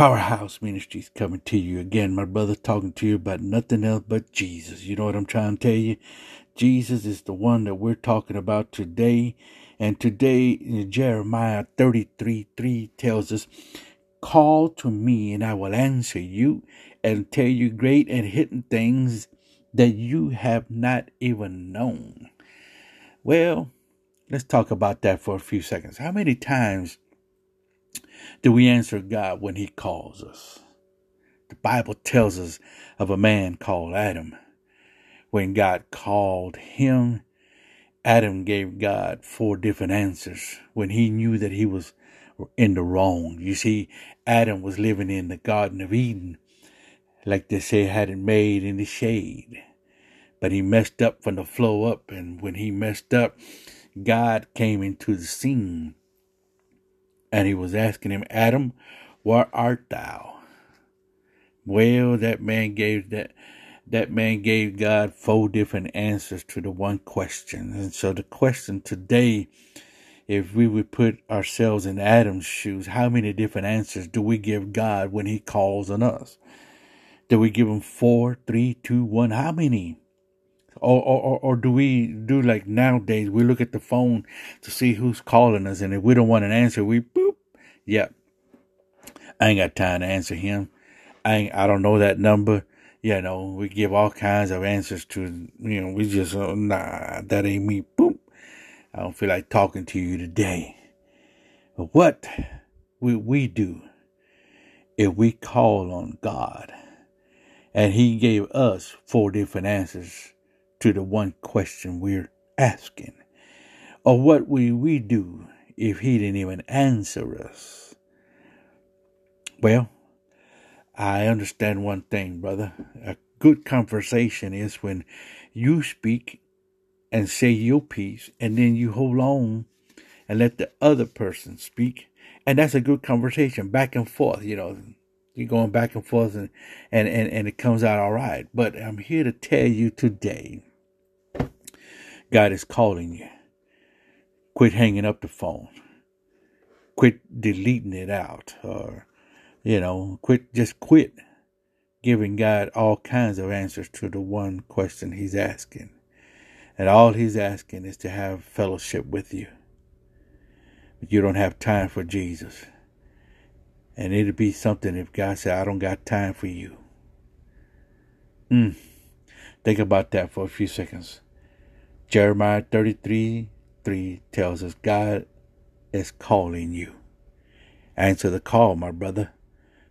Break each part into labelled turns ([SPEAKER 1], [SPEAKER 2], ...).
[SPEAKER 1] Powerhouse Ministries coming to you again, my brother, talking to you about nothing else but Jesus. You know what I'm trying to tell you? Jesus is the one that we're talking about today. And today, Jeremiah 33 3 tells us, Call to me, and I will answer you and tell you great and hidden things that you have not even known. Well, let's talk about that for a few seconds. How many times do we answer God when He calls us? The Bible tells us of a man called Adam. When God called him, Adam gave God four different answers when he knew that he was in the wrong. You see, Adam was living in the Garden of Eden, like they say, had it made in the shade. But he messed up from the flow up, and when he messed up, God came into the scene and he was asking him, Adam, where art thou? Well, that man gave that that man gave God four different answers to the one question. And so the question today, if we would put ourselves in Adam's shoes, how many different answers do we give God when he calls on us? Do we give him four, three, two, one? How many? Or, or, or do we do like nowadays? We look at the phone to see who's calling us, and if we don't want an answer, we boop. Yep, I ain't got time to answer him. I ain't, I don't know that number. You know, we give all kinds of answers to. You know, we just uh, nah, that ain't me. Boop. I don't feel like talking to you today. But what we we do if we call on God, and He gave us four different answers to the one question we're asking? Or what would we do if he didn't even answer us? Well, I understand one thing, brother. A good conversation is when you speak and say your piece, and then you hold on and let the other person speak. And that's a good conversation, back and forth, you know. You're going back and forth and, and, and, and it comes out all right. But I'm here to tell you today God is calling you. Quit hanging up the phone. Quit deleting it out. Or, you know, quit, just quit giving God all kinds of answers to the one question He's asking. And all He's asking is to have fellowship with you. But you don't have time for Jesus. And it'd be something if God said, I don't got time for you. Mm. Think about that for a few seconds. Jeremiah 33 3 tells us God is calling you. Answer the call, my brother.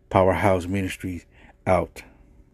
[SPEAKER 1] Powerhouse Ministries out.